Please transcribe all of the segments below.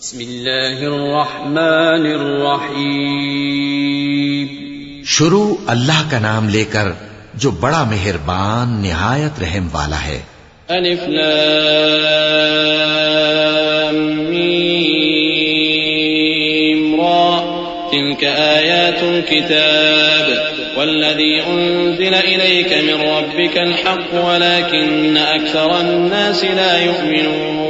بسم الله الرحمن الرحيم شروع اللہ کا نام لے کر جو بڑا مہربان نہایت رحم والا ہے۔ ألف لام را۔ تلك آيات الكتاب والذي أنزل إليك من ربك الحق ولكن أكثر الناس لا يؤمنون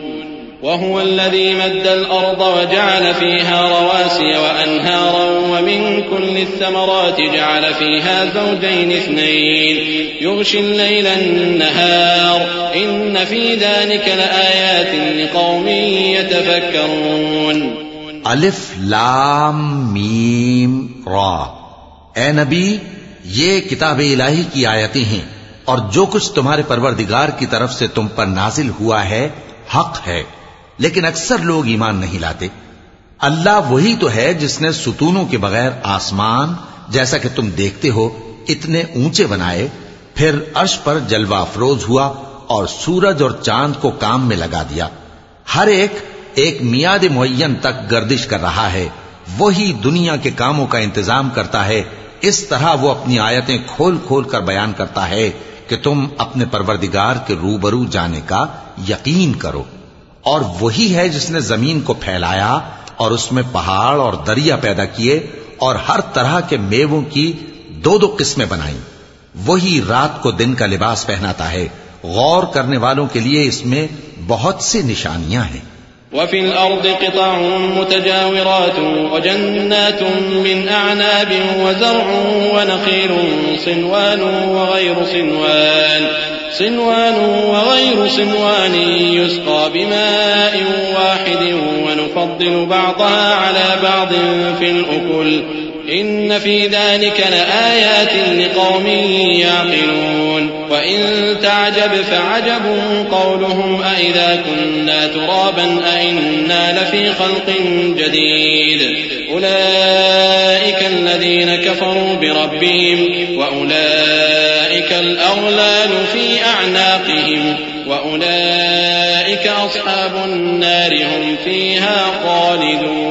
وهو الذي مد الأرض وجعل فيها رواسي وأنهارا ومن كل الثمرات جعل فيها زوجين اثنين. يغشي الليل النهار. إن في ذلك لآيات لقوم يتفكرون. الف لام میم را. اے نبی، یہ کتاب الہی کی آیتیں ہیں اور جو کچھ تمہارے پروردگار کی طرف سے تم پر نازل ہوا ہے، حق ہے۔ لیکن اکثر لوگ ایمان نہیں لاتے۔ اللہ وہی تو ہے جس نے ستونوں کے بغیر آسمان، جیسا کہ تم دیکھتے ہو، اتنے اونچے بنائے۔ پھر عرش پر جلوہ افروز ہوا اور سورج اور چاند کو کام میں لگا دیا۔ ہر ایک ایک میاد معین تک گردش کر رہا ہے۔ وہی دنیا کے کاموں کا انتظام کرتا ہے۔ اس طرح وہ اپنی آیتیں کھول کھول کر بیان کرتا ہے کہ تم اپنے پروردگار کے روبرو جانے کا یقین کرو۔ اور وہی ہے جس نے زمین کو پھیلایا اور اس میں پہاڑ اور دریا پیدا کیے اور ہر طرح کے میووں کی دو دو قسمیں بنائیں۔ وہی رات کو دن کا لباس پہناتا ہے۔ غور کرنے والوں کے لیے اس میں بہت سی نشانیاں ہیں۔ وفي الأرض قطع متجاورات وجنات من أعناب وزرع ونخيل صنوان وغير صنوان۔ صنوان وغير صنوان يسقى بماء واحد ونفضل بعضها على بعض في الأكل. إن في ذلك لآيات لقوم يعقلون. وإن تعجب فعجب قولهم أئذا كنا ترابا أئنا لفي خلق جديد. أولئك الذين كفروا بربهم وأولئك الأغلال أعناقهم وأولئك أصحاب النار هم فيها خالدون.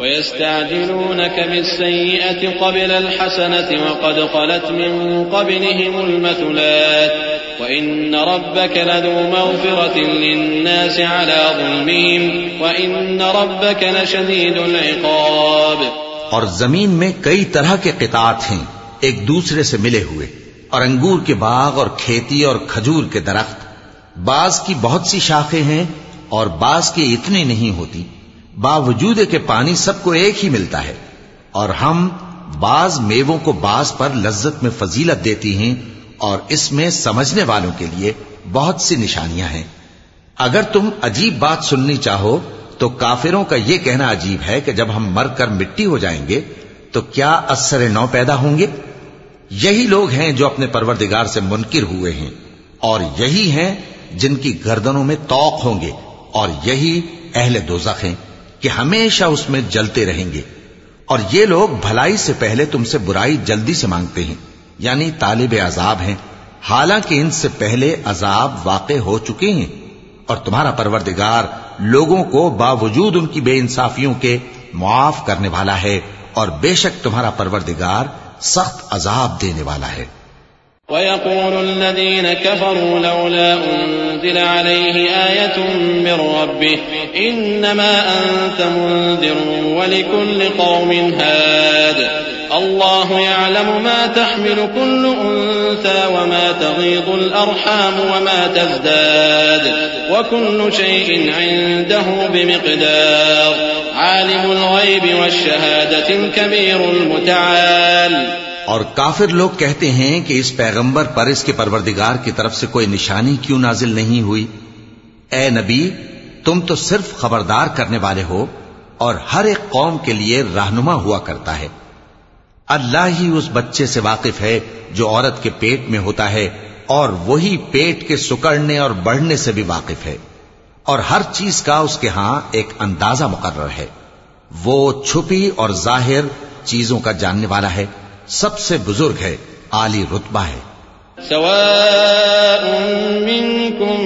ويستعجلونك بالسيئة قبل الحسنة وقد خلت من قبلهم المثلات. وإن ربك لذو مغفرة للناس على ظلمهم. وإن ربك لشديد العقاب. اور زمین میں کئی طرح کے قطعات ہیں ایک دوسرے سے ملے ہوئے۔ اور انگور کے باغ اور کھیتی اور کھجور کے درخت۔ بعض کی بہت سی شاخیں ہیں اور بعض کی اتنی نہیں ہوتی۔ باوجود کہ پانی سب کو ایک ہی ملتا ہے۔ اور ہم بعض میووں کو بعض پر لذت میں فضیلت دیتی ہیں اور اس میں سمجھنے والوں کے لیے بہت سی نشانیاں ہیں۔ اگر تم عجیب بات سننی چاہو تو کافروں کا یہ کہنا عجیب ہے کہ جب ہم مر کر مٹی ہو جائیں گے تو کیا اثر نو پیدا ہوں گے؟ یہی لوگ ہیں جو اپنے پروردگار سے منکر ہوئے ہیں، اور یہی ہیں جن کی گردنوں میں توق ہوں گے، اور یہی اہل دوزخ ہیں کہ ہمیشہ اس میں جلتے رہیں گے۔ اور یہ لوگ بھلائی سے پہلے تم سے برائی جلدی سے مانگتے ہیں یعنی طالب عذاب ہیں۔ حالانکہ ان سے پہلے عذاب واقع ہو چکے ہیں، اور تمہارا پروردگار لوگوں کو باوجود ان کی بے انصافیوں کے معاف کرنے والا ہے، اور بے شک تمہارا پروردگار سخت عذاب دینے والا ہے۔ ويقول الذين كفروا لولا أنزل عليه آية من ربه إنما أنت منذر ولكل قوم هاد۔ الله يعلم ما تحمل كل أنثى وما تغيض الأرحام وما تزداد۔ وكل شيء عنده بمقدار۔ عالم الغيب والشهادة الكبير المتعال۔ اور کافر لوگ کہتے ہیں کہ اس پیغمبر پر اس کے پروردگار کی طرف سے کوئی نشانی کیوں نازل نہیں ہوئی؟ اے نبی، تم تو صرف خبردار کرنے والے ہو اور ہر ایک قوم کے لیے رہنما ہوا کرتا ہے۔ اللہ ہی اس بچے سے واقف ہے جو عورت کے پیٹ میں ہوتا ہے اور وہی پیٹ کے سکڑنے اور بڑھنے سے بھی واقف ہے۔ اور ہر چیز کا اس کے ہاں ایک اندازہ مقرر ہے۔ وہ چھپی اور ظاہر چیزوں کا جاننے والا ہے۔ سب سے بزرگ ہے عالی رتبہ ہے۔ سواء منكم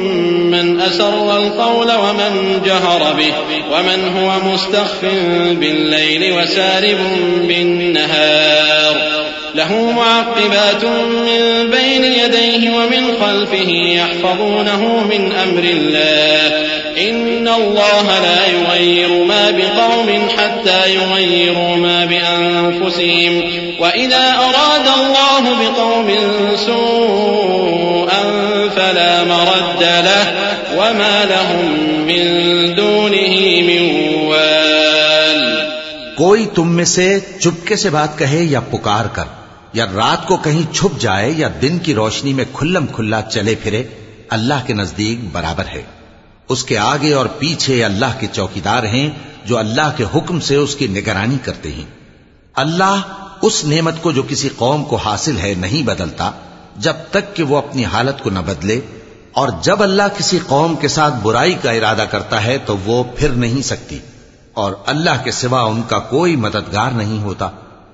من أسر القول ومن جهر به، ومن هو مستخف بالليل وسارب بالنهار له معقبات من بين يديه ومن خلفه يحفظونه من أمر الله. إن الله لا يغير ما بقوم حتى يغيروا ما بأنفسهم. وإذا أراد الله بقوم سوءا فلا مرد له. وما لهم من دونه من وال. کوئی تم میں سے چپکے سے بات کہے یا پکار کر یا رات کو کہیں چھپ جائے یا دن کی روشنی میں کھلم کھلا چلے پھرے، اللہ کے نزدیک برابر ہے۔ اس کے آگے اور پیچھے اللہ کے چوکیدار ہیں جو اللہ کے حکم سے اس کی نگرانی کرتے ہیں۔ اللہ اس نعمت کو جو کسی قوم کو حاصل ہے نہیں بدلتا، جب تک کہ وہ اپنی حالت کو نہ بدلے۔ اور جب اللہ کسی قوم کے ساتھ برائی کا ارادہ کرتا ہے تو وہ پھر نہیں سکتی۔ اور اللہ کے سوا ان کا کوئی مددگار نہیں ہوتا۔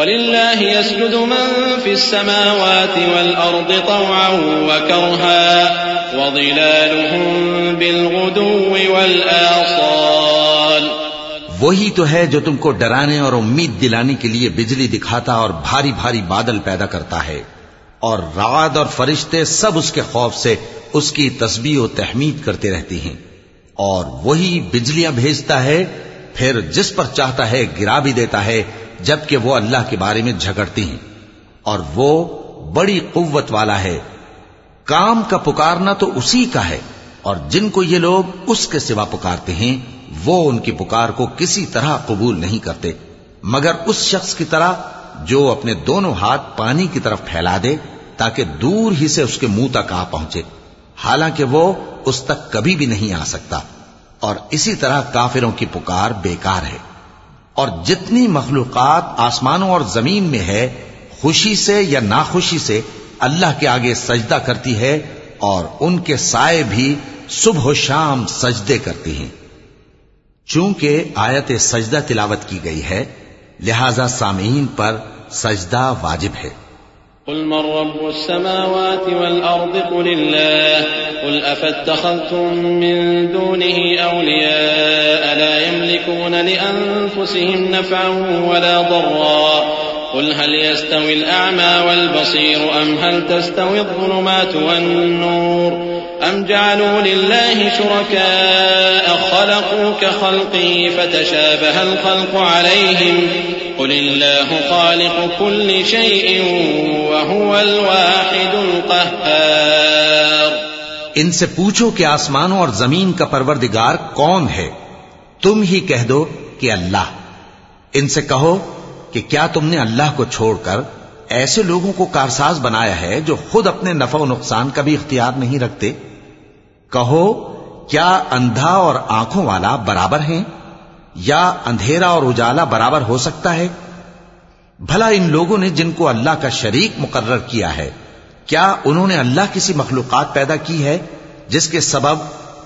ولله يسجد من في السماوات والأرض طوعا وكرها وظلالهم بالغدو والآصال وہی تو ہے جو تم کو ڈرانے اور امید دلانے کے لیے بجلی دکھاتا اور بھاری بھاری بادل پیدا کرتا ہے اور رعد اور فرشتے سب اس کے خوف سے اس کی تسبیح و تحمید کرتے رہتی ہیں اور وہی بجلیاں بھیجتا ہے، پھر جس پر چاہتا ہے گرا بھی دیتا ہے جبکہ وہ اللہ کے بارے میں جھگڑتی ہیں۔ اور وہ بڑی قوت والا ہے۔ کام کا پکارنا تو اسی کا ہے۔ اور جن کو یہ لوگ اس کے سوا پکارتے ہیں، وہ ان کی پکار کو کسی طرح قبول نہیں کرتے۔ مگر اس شخص کی طرح جو اپنے دونوں ہاتھ پانی کی طرف پھیلا دے، تاکہ دور ہی سے اس کے منہ تک آ پہنچے۔ حالانکہ وہ اس تک کبھی بھی نہیں آ سکتا۔ اور اسی طرح کافروں کی پکار بیکار ہے۔ اور جتنی مخلوقات آسمانوں اور زمین میں ہے، خوشی سے یا ناخوشی سے اللہ کے آگے سجدہ کرتی ہے اور ان کے سائے بھی صبح و شام سجدے کرتی ہیں۔ چونکہ آیت سجدہ تلاوت کی گئی ہے، لہذا سامعین پر سجدہ واجب ہے۔ قل من رب السماوات والأرض قل الله قل أفاتخذتم من دونه أولياء لا يملكون لأنفسهم نفعا ولا ضرا قل هل يستوي الأعمى والبصير أم هل تستوي الظلمات والنور أم جعلوا لله شركاء خلقوا كخلقه فتشابه الخلق عليهم. قل الله خالق كل شيء وهو الواحد القهار. ان سے پوچھو کہ آسمانوں اور زمین کا پروردگار کون ہے؟ تم ہی کہہ دو کہ اللہ. ان سے کہو کہ کیا تم نے اللہ کو چھوڑ کر ایسے لوگوں کو کارساز بنایا ہے جو خود اپنے نفع و نقصان کا بھی اختیار نہیں رکھتے؟ کہو کیا اندھا اور آنکھوں والا برابر ہیں؟ یا اندھیرا اور اجالا برابر ہو سکتا ہے؟ بھلا ان لوگوں نے جن کو اللہ کا شریک مقرر کیا ہے، کیا انہوں نے اللہ کسی مخلوقات پیدا کی ہے، جس کے سبب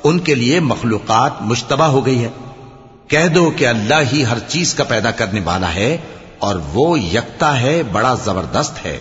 ان کے لیے مخلوقات مشتبہ ہو گئی ہے؟ کہہ دو کہ اللہ ہی ہر چیز کا پیدا کرنے والا ہے اور وہ یکتا ہے، بڑا زبردست ہے۔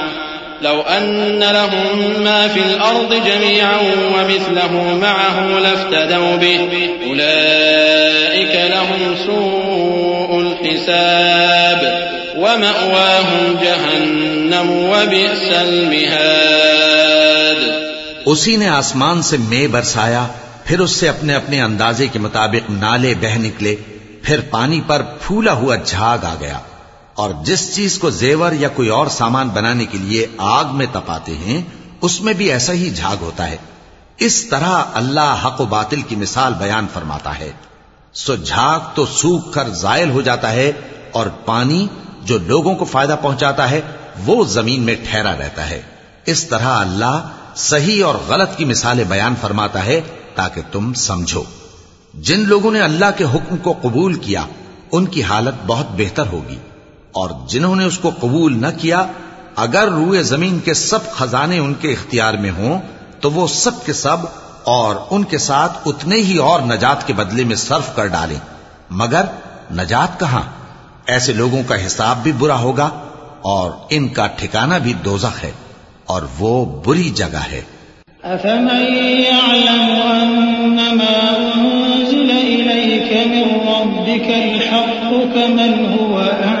لو أن لهم ما في الأرض جميعا ومثله معه لافتدوا به. أولئك لهم سوء الحساب. ومأواهم جهنم وبئس المهاد. اسی نے آسمان سے مے برسایا، پھر اس سے اپنے اپنے اندازے کے مطابق نالے بہ نکلے، پھر پانی پر پھولا ہوا جھاگ آ گیا۔ اور جس چیز کو زیور یا کوئی اور سامان بنانے کے لیے آگ میں تپاتے ہیں، اس میں بھی ایسا ہی جھاگ ہوتا ہے۔ اس طرح اللہ حق و باطل کی مثال بیان فرماتا ہے۔ سو جھاگ تو سوکھ کر زائل ہو جاتا ہے اور پانی جو لوگوں کو فائدہ پہنچاتا ہے، وہ زمین میں ٹھہرا رہتا ہے۔ اس طرح اللہ صحیح اور غلط کی مثالیں بیان فرماتا ہے تاکہ تم سمجھو۔ جن لوگوں نے اللہ کے حکم کو قبول کیا، ان کی حالت بہت بہتر ہوگی۔ اور جنہوں نے اس کو قبول نہ کیا، اگر روئے زمین کے سب خزانے ان کے اختیار میں ہوں، تو وہ سب کے سب اور ان کے ساتھ اتنے ہی اور نجات کے بدلے میں صرف کر ڈالیں۔ مگر نجات کہاں؟ ایسے لوگوں کا حساب بھی برا ہوگا اور ان کا ٹھکانہ بھی دوزخ ہے اور وہ بری جگہ ہے۔ أفمن يعلم أنما أنزل إليك من ربك الحق كمن هو أعمى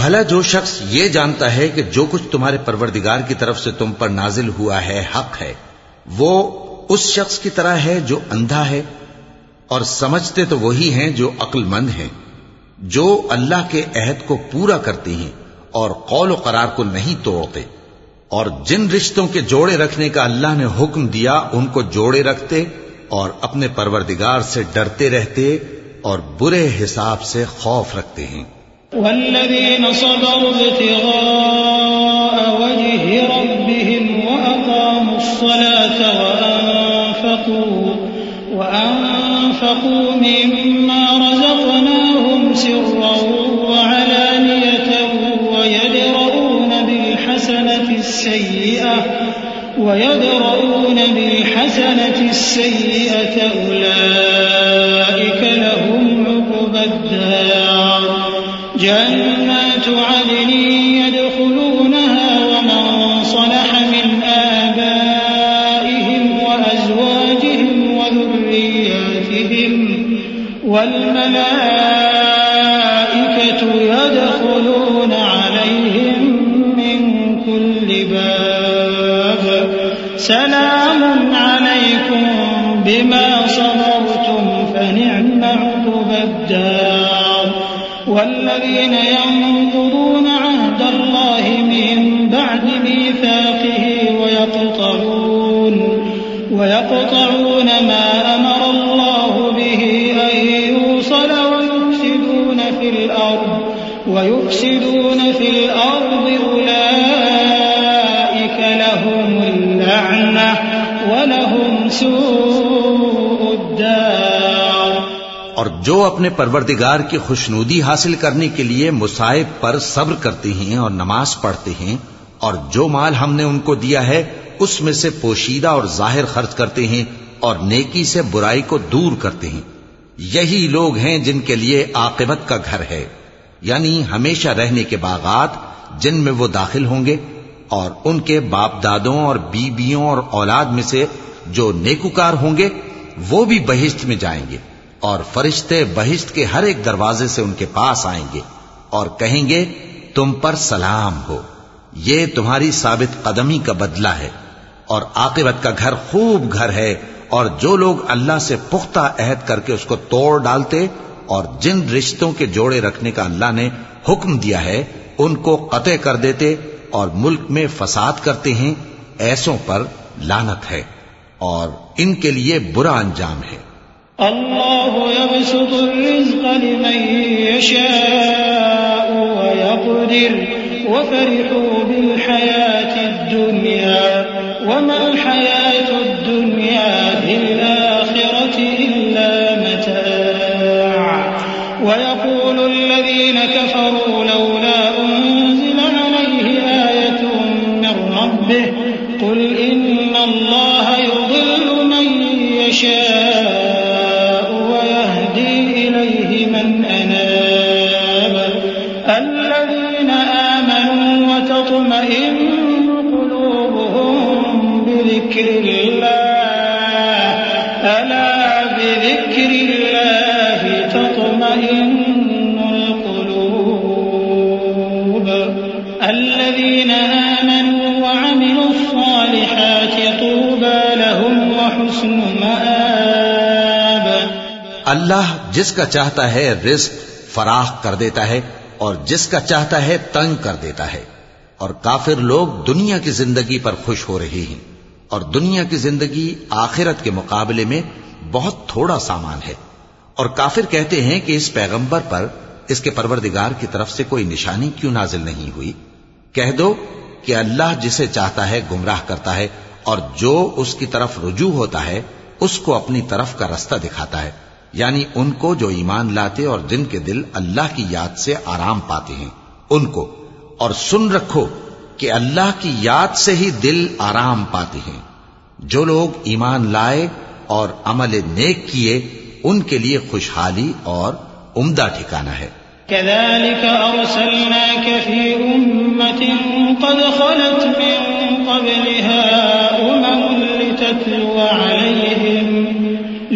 بھلا جو شخص یہ جانتا ہے کہ جو کچھ تمہارے پروردگار کی طرف سے تم پر نازل ہوا ہے، حق ہے، وہ اس شخص کی طرح ہے جو اندھا ہے اور سمجھتے تو وہی ہیں جو عقل مند ہیں، جو اللہ کے عہد کو پورا کرتے ہیں اور قول و قرار کو نہیں توڑتے۔ اور جن رشتوں کے جوڑے رکھنے کا اللہ نے حکم دیا، ان کو جوڑے رکھتے اور اپنے پروردگار سے ڈرتے رہتے اور برے حساب سے خوف رکھتے ہیں۔ والذين صبروا ابتغاء وجه ربهم وأقاموا الصلاة وأنفقوا وأنفقوا مما رزقناهم سرا وعلانية ويدرؤون بالحسنة السيئة ويدرؤون بالحسنة السيئة أولئك لهم جنات عدن يدخلونها ومن صلح من آبائهم وأزواجهم وذرياتهم والملائكة ويفسدون في الأرض أولئك لهم اللعنة ولهم سوء الدار. اور جو اپنے پروردگار کی خوشنودی حاصل کرنے کے لیے مصائب پر صبر کرتے ہیں اور نماز پڑھتے ہیں اور جو مال ہم نے ان کو دیا ہے، اس میں سے پوشیدہ اور ظاہر خرچ کرتے ہیں اور نیکی سے برائی کو دور کرتے ہیں۔ یہی لوگ ہیں جن کے لیے عاقبت کا گھر ہے۔ یعنی ہمیشہ رہنے کے باغات جن میں وہ داخل ہوں گے اور ان کے باپ دادوں اور بیویوں اور اولاد میں سے جو نیکوکار ہوں گے، وہ بھی بہشت میں جائیں گے اور فرشتے بہشت کے ہر ایک دروازے سے ان کے پاس آئیں گے اور کہیں گے، تم پر سلام ہو۔ یہ تمہاری ثابت قدمی کا بدلہ ہے اور عاقبت کا گھر خوب گھر ہے اور جو لوگ اللہ سے پختہ عہد کر کے اس کو توڑ ڈالتے اور جن رشتوں کے جوڑے رکھنے کا اللہ نے حکم دیا ہے، ان کو قطع کر دیتے اور ملک میں فساد کرتے ہیں، ایسوں پر لانت ہے اور ان کے لیے برا انجام ہے۔ اللہ يبسط الرزق لمن يشاء ويقدر وفرحوا بالحياة الدنيا وما الحياة اللہ جس کا چاہتا ہے رزق فراخ کر دیتا ہے اور جس کا چاہتا ہے تنگ کر دیتا ہے اور کافر لوگ دنیا کی زندگی پر خوش ہو رہے ہیں اور دنیا کی زندگی آخرت کے مقابلے میں بہت تھوڑا سامان ہے اور کافر کہتے ہیں کہ اس پیغمبر پر اس کے پروردگار کی طرف سے کوئی نشانی کیوں نازل نہیں ہوئی؟ کہہ دو کہ اللہ جسے چاہتا ہے گمراہ کرتا ہے اور جو اس کی طرف رجوع ہوتا ہے، اس کو اپنی طرف کا رستہ دکھاتا ہے۔ یعنی ان کو جو ایمان لاتے اور جن کے دل اللہ کی یاد سے آرام پاتے ہیں۔ ان کو۔ اور سن رکھو کہ اللہ کی یاد سے ہی دل آرام پاتے ہیں۔ جو لوگ ایمان لائے اور عمل نیک کیے، ان کے لیے خوشحالی اور عمدہ ٹھکانہ ہے۔ كذلك أرسلناك في أمة قد خلت من قبلها أمم لتتلو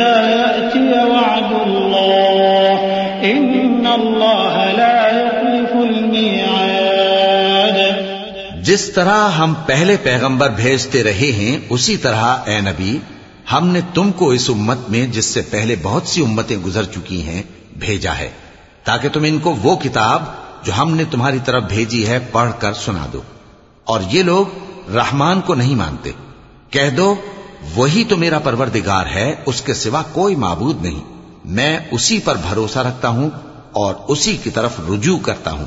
حتى يأتي وعد الله. إن الله لا يخلف الميعاد. جس طرح ہم پہلے پیغمبر بھیجتے رہے ہیں، اسی طرح اے نبی، ہم نے تم کو اس امت میں، جس سے پہلے بہت سی امتیں گزر چکی ہیں، بھیجا ہے۔ تاکہ تم ان کو وہ کتاب جو ہم نے تمہاری طرف بھیجی ہے، پڑھ کر سنا دو۔ اور یہ لوگ رحمان کو نہیں مانتے۔ کہہ دو وہی تو میرا پروردگار ہے، اس کے سوا کوئی معبود نہیں۔ میں اسی پر بھروسہ رکھتا ہوں اور اسی کی طرف رجوع کرتا ہوں۔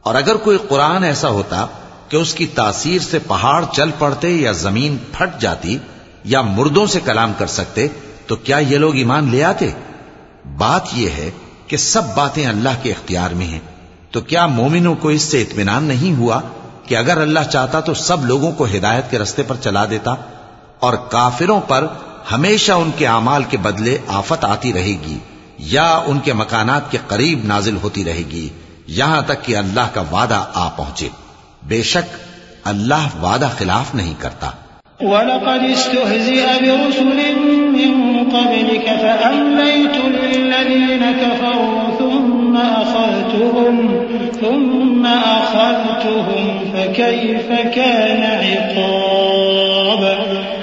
اور اگر کوئی قرآن ایسا ہوتا کہ اس کی تاثیر سے پہاڑ چل پڑتے یا زمین پھٹ جاتی یا مردوں سے کلام کر سکتے، تو کیا یہ لوگ ایمان لے آتے؟ بات یہ ہے کہ سب باتیں اللہ کے اختیار میں ہیں۔ تو کیا مومنوں کو اس سے اطمینان نہیں ہوا کہ اگر اللہ چاہتا تو سب لوگوں کو ہدایت کے رستے پر چلا دیتا؟ اور کافروں پر ہمیشہ ان کے اعمال کے بدلے آفت آتی رہے گی، یا ان کے مکانات کے قریب نازل ہوتی رہے گی، یہاں تک کہ اللہ کا وعدہ آ پہنچے۔ بے شک اللہ وعدہ خلاف نہیں کرتا۔ ولقد استهزئ برسل من قبلك فأمليت للذين كفروا ثم أخذتهم ثم أخذتهم، فكيف كان عقاب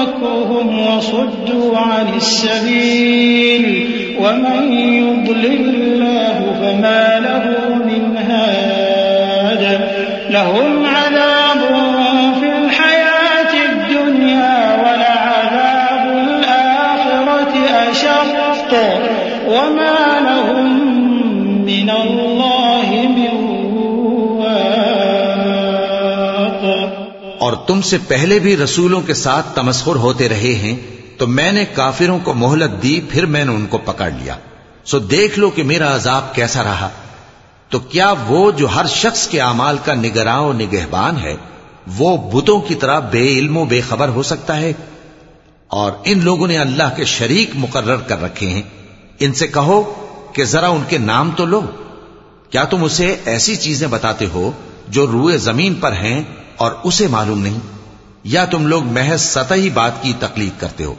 مكرهم وصدوا عن السبيل ومن يضلل الله فما له من هاد لهم عذاب في الحياة الدنيا ولعذاب الآخرة أشق. وما تم سے پہلے بھی رسولوں کے ساتھ تمسخر ہوتے رہے ہیں، تو میں نے کافروں کو مہلت دی، پھر میں نے ان کو پکڑ لیا۔ سو دیکھ لو کہ میرا عذاب کیسا رہا۔ تو کیا وہ جو ہر شخص کے اعمال کا نگراں و نگہبان ہے، وہ بتوں کی طرح بے علم و بے خبر ہو سکتا ہے؟ اور ان لوگوں نے اللہ کے شریک مقرر کر رکھے ہیں۔ ان سے کہو کہ ذرا ان کے نام تو لو۔ کیا تم اسے ایسی چیزیں بتاتے ہو جو روئے زمین پر ہیں اور اسے معلوم نہیں۔ یا تم لوگ محض سطحی بات کی تقلید کرتے ہو۔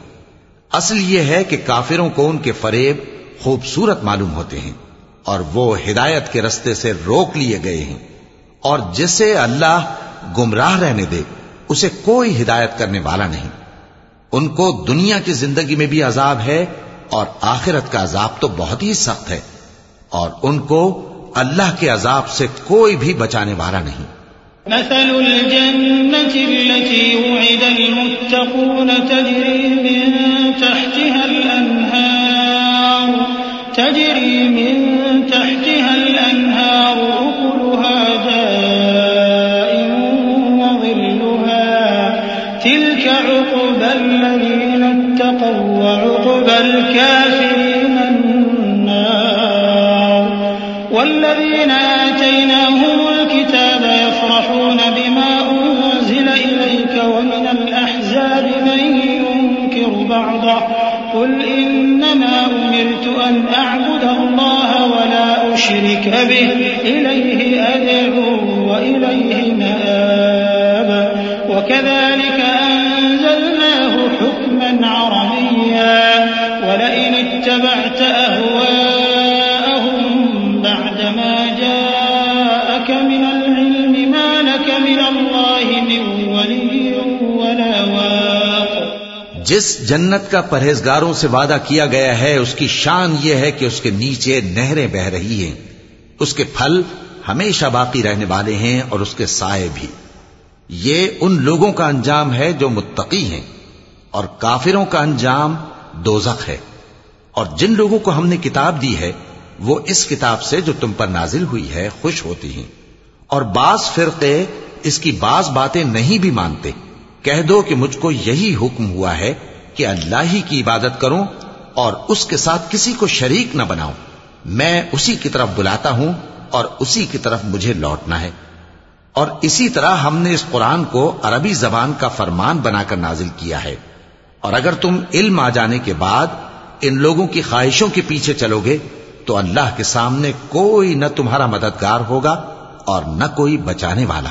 اصل یہ ہے کہ کافروں کو ان کے فریب خوبصورت معلوم ہوتے ہیں اور وہ ہدایت کے رستے سے روک لیے گئے ہیں۔ اور جسے اللہ گمراہ رہنے دے، اسے کوئی ہدایت کرنے والا نہیں۔ ان کو دنیا کی زندگی میں بھی عذاب ہے اور آخرت کا عذاب تو بہت ہی سخت ہے۔ اور ان کو اللہ کے عذاب سے کوئی بھی بچانے والا نہیں۔ مثل الجنة التي وعد المتقون تجري من تحتها الأنهار تجري من تحتها الأنهار أكلها دائم وظلها تلك عقبى الذين اتقوا وعقبى الكافرين يفرحون بما أنزل إليك ومن الأحزاب من ينكر بعضه قل إنما أمرت أن أعبد الله ولا أشرك به إليه أدعو وإليه مآب وكذلك جس جنت کا پرہیزگاروں سے وعدہ کیا گیا ہے، اس کی شان یہ ہے کہ اس کے نیچے نہریں بہ رہی ہیں۔ اس کے پھل ہمیشہ باقی رہنے والے ہیں اور اس کے سائے بھی۔ یہ ان لوگوں کا انجام ہے جو متقی ہیں اور کافروں کا انجام دوزخ ہے۔ اور جن لوگوں کو ہم نے کتاب دی ہے، وہ اس کتاب سے جو تم پر نازل ہوئی ہے، خوش ہوتی ہیں۔ اور بعض فرقے اس کی بعض باتیں نہیں بھی مانتے۔ کہہ دو کہ مجھ کو یہی حکم ہوا ہے کہ اللہ ہی کی عبادت کروں اور اس کے ساتھ کسی کو شریک نہ بناؤں۔ میں اسی کی طرف بلاتا ہوں اور اسی کی طرف مجھے لوٹنا ہے۔ اور اسی طرح ہم نے اس قرآن کو عربی زبان کا فرمان بنا کر نازل کیا ہے۔ اور اگر تم علم آ جانے کے بعد ان لوگوں کی خواہشوں کے پیچھے چلو گے، تو اللہ کے سامنے کوئی نہ تمہارا مددگار ہوگا اور نہ کوئی بچانے والا۔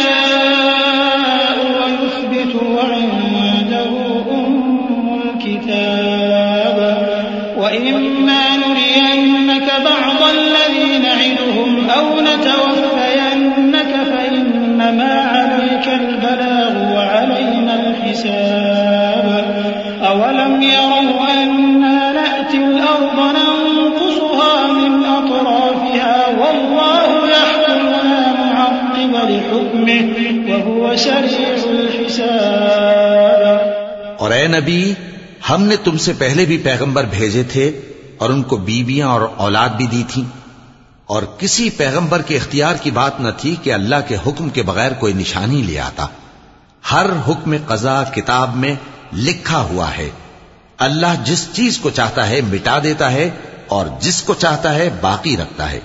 وإما نرينك بعض الذي نعدهم أو نتوفينك فإنما عليك البلاغ وعلينا الحساب. أولم يروا أنا نأتي الأرض ننقصها من أطرافها والله يحكم لا معقب لحكمه وهو سريع الحساب. اور اے نبی ہم نے تم سے پہلے بھی پیغمبر بھیجے تھے اور ان کو بیویاں اور اولاد بھی دی تھیں۔ اور کسی پیغمبر کے اختیار کی بات نہ تھی کہ اللہ کے حکم کے بغیر کوئی نشانی لے آتا۔ ہر حکم قضا کتاب میں لکھا ہوا ہے۔ اللہ جس چیز کو چاہتا ہے مٹا دیتا ہے اور جس کو چاہتا ہے باقی رکھتا ہے۔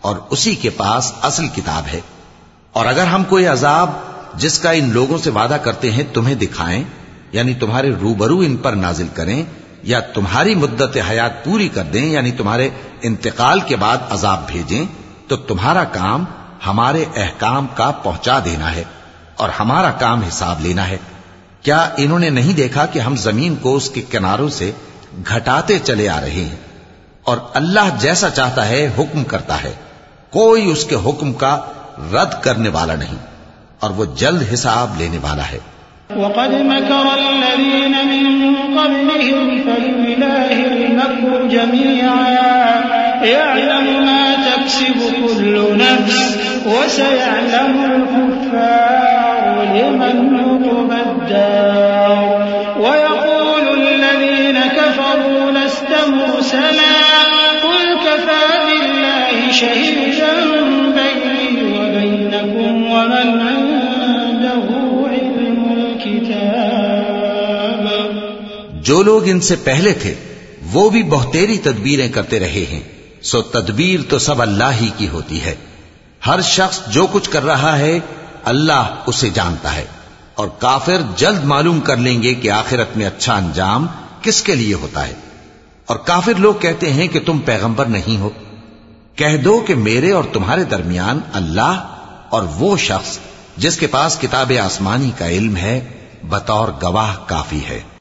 اور اسی کے پاس اصل کتاب ہے۔ اور اگر ہم کوئی عذاب جس کا ان لوگوں سے وعدہ کرتے ہیں تمہیں دکھائیں یعنی تمہارے روبرو ان پر نازل کریں یا تمہاری مدت حیات پوری کر دیں یعنی تمہارے انتقال کے بعد عذاب بھیجیں، تو تمہارا کام ہمارے احکام کا پہنچا دینا ہے اور ہمارا کام حساب لینا ہے۔ کیا انہوں نے نہیں دیکھا کہ ہم زمین کو اس کے کناروں سے گھٹاتے چلے آ رہے ہیں؟ اور اللہ جیسا چاہتا ہے حکم کرتا ہے، کوئی اس کے حکم کا رد کرنے والا نہیں، اور وہ جلد حساب لینے والا ہے۔ وقد مكر الذين من قبلهم فلله المكر جميعا. يعلم ما تكسب كل نفس وسيعلم الكفار لمن عقب الدار. ويقول الذين كفروا لست مرسلا. قل كفى بالله شهيدا جو لوگ ان سے پہلے تھے، وہ بھی بہتیری تدبیریں کرتے رہے ہیں۔ سو تدبیر تو سب اللہ ہی کی ہوتی ہے۔ ہر شخص جو کچھ کر رہا ہے، اللہ اسے جانتا ہے۔ اور کافر جلد معلوم کر لیں گے کہ آخرت میں اچھا انجام کس کے لیے ہوتا ہے۔ اور کافر لوگ کہتے ہیں کہ تم پیغمبر نہیں ہو۔ کہہ دو کہ میرے اور تمہارے درمیان اللہ اور وہ شخص جس کے پاس کتاب آسمانی کا علم ہے، بطور گواہ کافی ہے۔